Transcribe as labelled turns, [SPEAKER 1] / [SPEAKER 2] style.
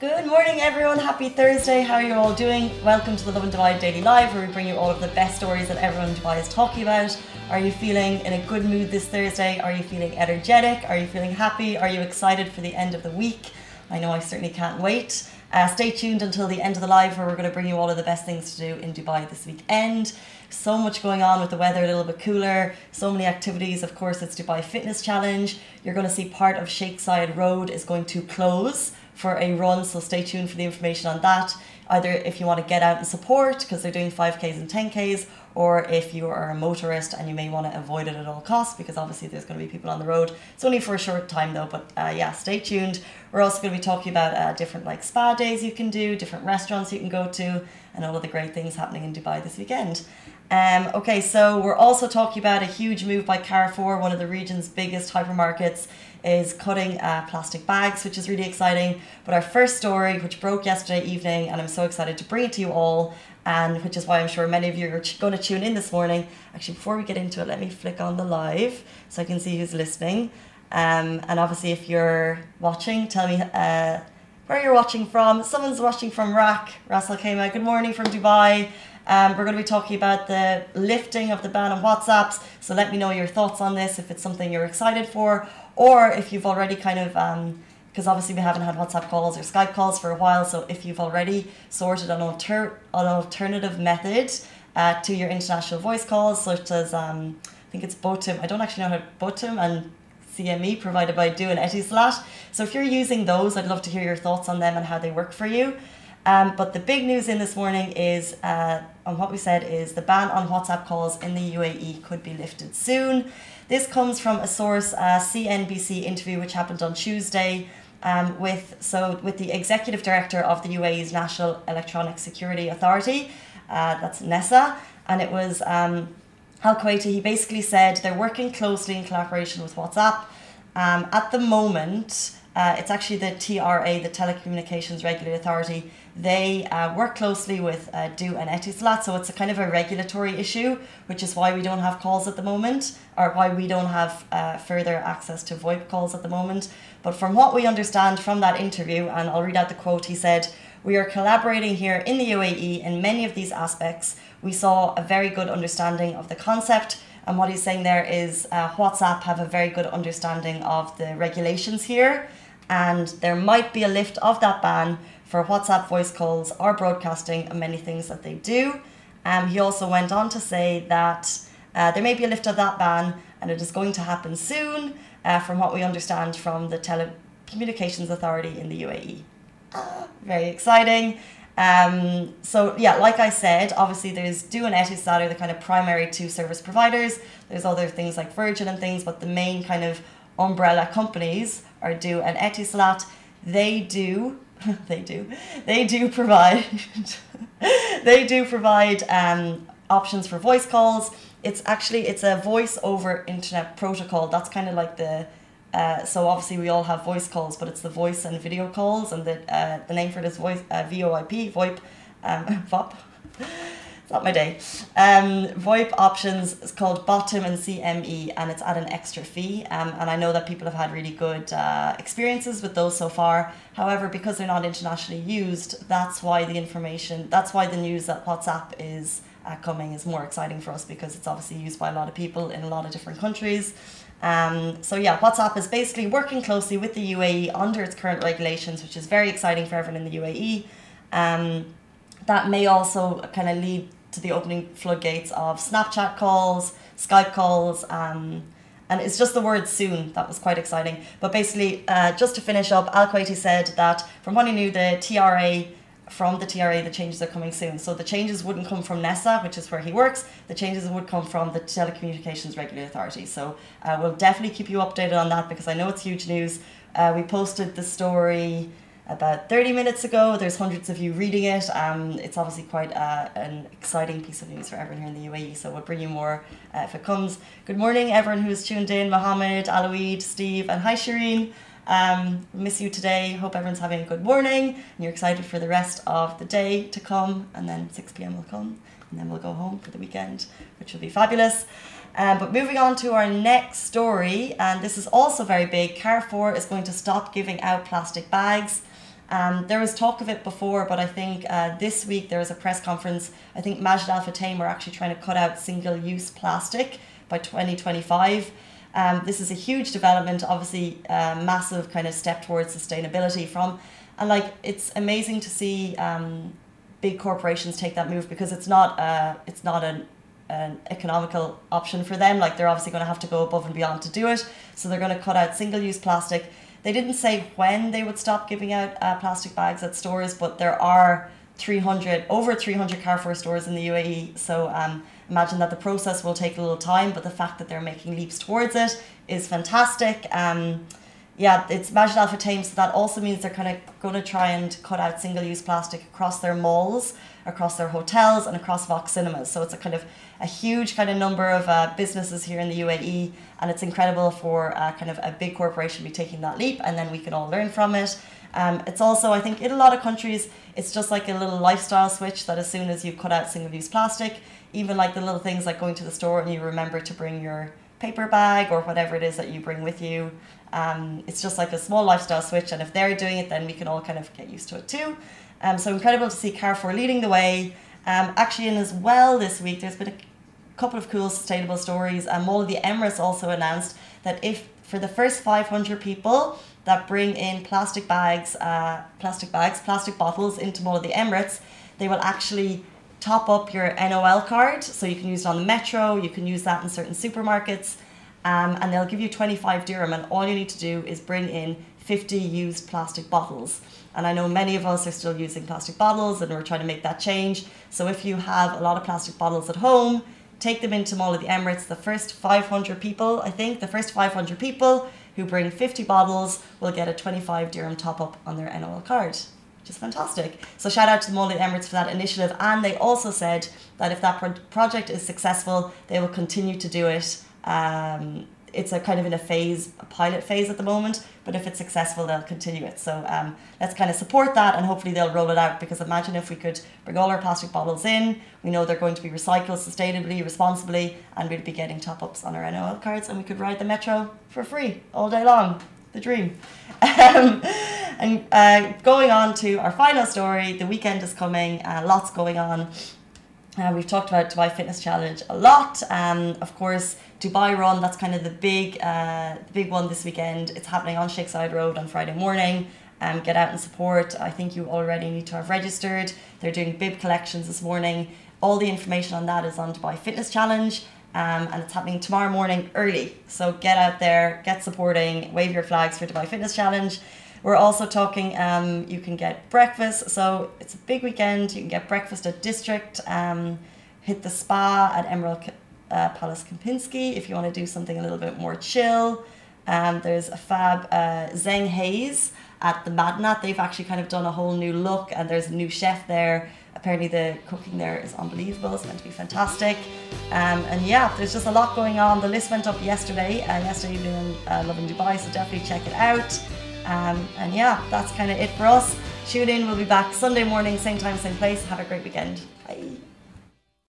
[SPEAKER 1] Good morning, everyone. Happy Thursday. How are you all doing? Welcome to the Lovin Dubai Daily Live, where we bring you all of the best stories that everyone in Dubai is talking about. Are you feeling in a good mood this Thursday? Are you feeling energetic? Are you feeling happy? Are you excited for the end of the week? I know I certainly can't wait. Uh, stay tuned until the end of the live, where we're going to bring you all of the best things to do in Dubai this weekend. So much going on with the weather a little bit cooler, so many activities. Of course, it's Dubai Fitness Challenge. You're going to see part of Zayed Road is going to close for a run, so stay tuned for the information on that. Either if you want to get out and support because they're doing 5Ks and 10Ks, or if you are a motorist and you may want to avoid it at all costs because obviously there's going to be people on the road. It's only for a short time though, but uh, yeah, stay tuned. We're also going to be talking about uh, different like spa days you can do, different restaurants you can go to, and all of the great things happening in Dubai this weekend. Um, okay, so we're also talking about a huge move by Carrefour, one of the region's biggest hypermarkets, is cutting uh, plastic bags, which is really exciting. But our first story, which broke yesterday evening, and I'm so excited to bring it to you all, and which is why I'm sure many of you are going to tune in this morning. Actually, before we get into it, let me flick on the live so I can see who's listening. Um, and obviously, if you're watching, tell me uh, where you're watching from. Someone's watching from RAK, Russell out. Good morning from Dubai. Um, we're going to be talking about the lifting of the ban on WhatsApps. So let me know your thoughts on this if it's something you're excited for, or if you've already kind of, because um, obviously we haven't had WhatsApp calls or Skype calls for a while. So if you've already sorted an, alter- an alternative method uh, to your international voice calls, such as um, I think it's Botim. I don't actually know how Botim and CME provided by du and Etisalat. So if you're using those, I'd love to hear your thoughts on them and how they work for you. Um, but the big news in this morning is uh, what we said is the ban on WhatsApp calls in the UAE could be lifted soon. This comes from a source, a CNBC interview which happened on Tuesday. Um, with so with the executive director of the UAE's National Electronic Security Authority, uh, that's NESA, and it was um, Al Kuwaiti. He basically said they're working closely in collaboration with WhatsApp. Um, at the moment, uh, it's actually the TRA, the Telecommunications Regulatory Authority. They uh, work closely with uh, du and Etisalat, so it's a kind of a regulatory issue, which is why we don't have calls at the moment, or why we don't have uh, further access to VoIP calls at the moment. But from what we understand from that interview, and I'll read out the quote, he said, We are collaborating here in the UAE in many of these aspects. We saw a very good understanding of the concept. And what he's saying there is uh, WhatsApp have a very good understanding of the regulations here and there might be a lift of that ban for WhatsApp voice calls or broadcasting and many things that they do. Um, he also went on to say that uh, there may be a lift of that ban and it is going to happen soon, uh, from what we understand from the Telecommunications Authority in the UAE. Very exciting. Um, so yeah, like I said, obviously there's du and Etisalat are the kind of primary two service providers. There's other things like Virgin and things, but the main kind of umbrella companies are du and Etisalat. They do, they do, they do provide, they do provide um, options for voice calls. It's actually it's a voice over internet protocol. That's kind of like the uh, so obviously we all have voice calls, but it's the voice and video calls, and the uh, the name for it is voice uh, VoIP VoIP um, VOP not my day. Um, VoIP options is called Botim and CME, and it's at an extra fee. Um, and I know that people have had really good uh, experiences with those so far. However, because they're not internationally used, that's why the information, that's why the news that WhatsApp is uh, coming is more exciting for us because it's obviously used by a lot of people in a lot of different countries. Um, so yeah, WhatsApp is basically working closely with the UAE under its current regulations, which is very exciting for everyone in the UAE. Um, that may also kind of lead to the opening floodgates of Snapchat calls, Skype calls, um, and it's just the word soon that was quite exciting. But basically, uh, just to finish up, Al Kuwaiti said that from what he knew, the TRA, from the TRA, the changes are coming soon. So the changes wouldn't come from NESA, which is where he works. The changes would come from the Telecommunications Regulatory Authority. So uh, we'll definitely keep you updated on that because I know it's huge news. Uh, we posted the story about 30 minutes ago. There's hundreds of you reading it. Um, it's obviously quite uh, an exciting piece of news for everyone here in the UAE, so we'll bring you more uh, if it comes. Good morning, everyone who's tuned in Mohammed, Aloid, Steve, and hi, Shireen. Um, miss you today. Hope everyone's having a good morning and you're excited for the rest of the day to come. And then 6 p.m. will come, and then we'll go home for the weekend, which will be fabulous. Um, but moving on to our next story, and this is also very big Carrefour is going to stop giving out plastic bags. Um, there was talk of it before, but I think uh, this week there was a press conference. I think Majid Al Futtaim are actually trying to cut out single use plastic by 2025. Um, this is a huge development, obviously, a massive kind of step towards sustainability from, and like it's amazing to see um, big corporations take that move because it's not uh, it's not an an economical option for them. Like they're obviously going to have to go above and beyond to do it. So they're going to cut out single use plastic. They didn't say when they would stop giving out uh, plastic bags at stores, but there are 300 over 300 Carrefour stores in the UAE. So um, imagine that the process will take a little time, but the fact that they're making leaps towards it is fantastic. Um, yeah, it's Majid Al Futtaim, so that also means they're kind of going to try and cut out single use plastic across their malls, across their hotels, and across Vox cinemas. So it's a kind of a huge kind of number of uh, businesses here in the UAE, and it's incredible for uh, kind of a big corporation to be taking that leap, and then we can all learn from it. Um, it's also, I think, in a lot of countries, it's just like a little lifestyle switch that as soon as you cut out single use plastic, even like the little things like going to the store and you remember to bring your paper bag or whatever it is that you bring with you. Um, it's just like a small lifestyle switch, and if they're doing it, then we can all kind of get used to it too. Um, so incredible to see Carrefour leading the way. Um, actually, and as well this week, there's been a couple of cool sustainable stories. Um, Mall of the Emirates also announced that if for the first 500 people that bring in plastic bags, uh, plastic bags, plastic bottles into Mall of the Emirates, they will actually top up your NOL card. So you can use it on the metro, you can use that in certain supermarkets, um, and they'll give you 25 dirham. And all you need to do is bring in 50 used plastic bottles. And I know many of us are still using plastic bottles and we're trying to make that change. So if you have a lot of plastic bottles at home, take them into Mall of the Emirates. The first 500 people, I think, the first 500 people who bring 50 bottles will get a 25 dirham top up on their NOL card which is fantastic. So shout out to the Mall Emirates for that initiative. And they also said that if that pro- project is successful, they will continue to do it. Um, it's a kind of in a phase, a pilot phase at the moment, but if it's successful, they'll continue it. So um, let's kind of support that and hopefully they'll roll it out because imagine if we could bring all our plastic bottles in, we know they're going to be recycled sustainably, responsibly, and we'd be getting top ups on our NOL cards and we could ride the metro for free all day long. The dream. Um, and uh, going on to our final story, the weekend is coming, uh, lots going on. Uh, we've talked about Dubai Fitness Challenge a lot. Um, of course, Dubai Run, that's kind of the big, uh, the big one this weekend. It's happening on Zayed Road on Friday morning. Um, get out and support. I think you already need to have registered. They're doing bib collections this morning. All the information on that is on Dubai Fitness Challenge. Um, and it's happening tomorrow morning early. So get out there, get supporting, wave your flags for Dubai Fitness Challenge. We're also talking, um, you can get breakfast. So it's a big weekend. You can get breakfast at District, um, hit the spa at Emerald uh, Palace Kempinski if you want to do something a little bit more chill. Um, there's a fab uh, Zheng He's at the Madinat. They've actually kind of done a whole new look, and there's a new chef there. Apparently, the cooking there is unbelievable. It's meant to be fantastic. Um, and yeah, there's just a lot going on. The list went up yesterday, uh, yesterday evening in uh, Lovin Dubai, so definitely check it out. Um, and yeah, that's kind of it for us. Tune in. We'll be back Sunday morning, same time, same place. Have a great weekend. Bye.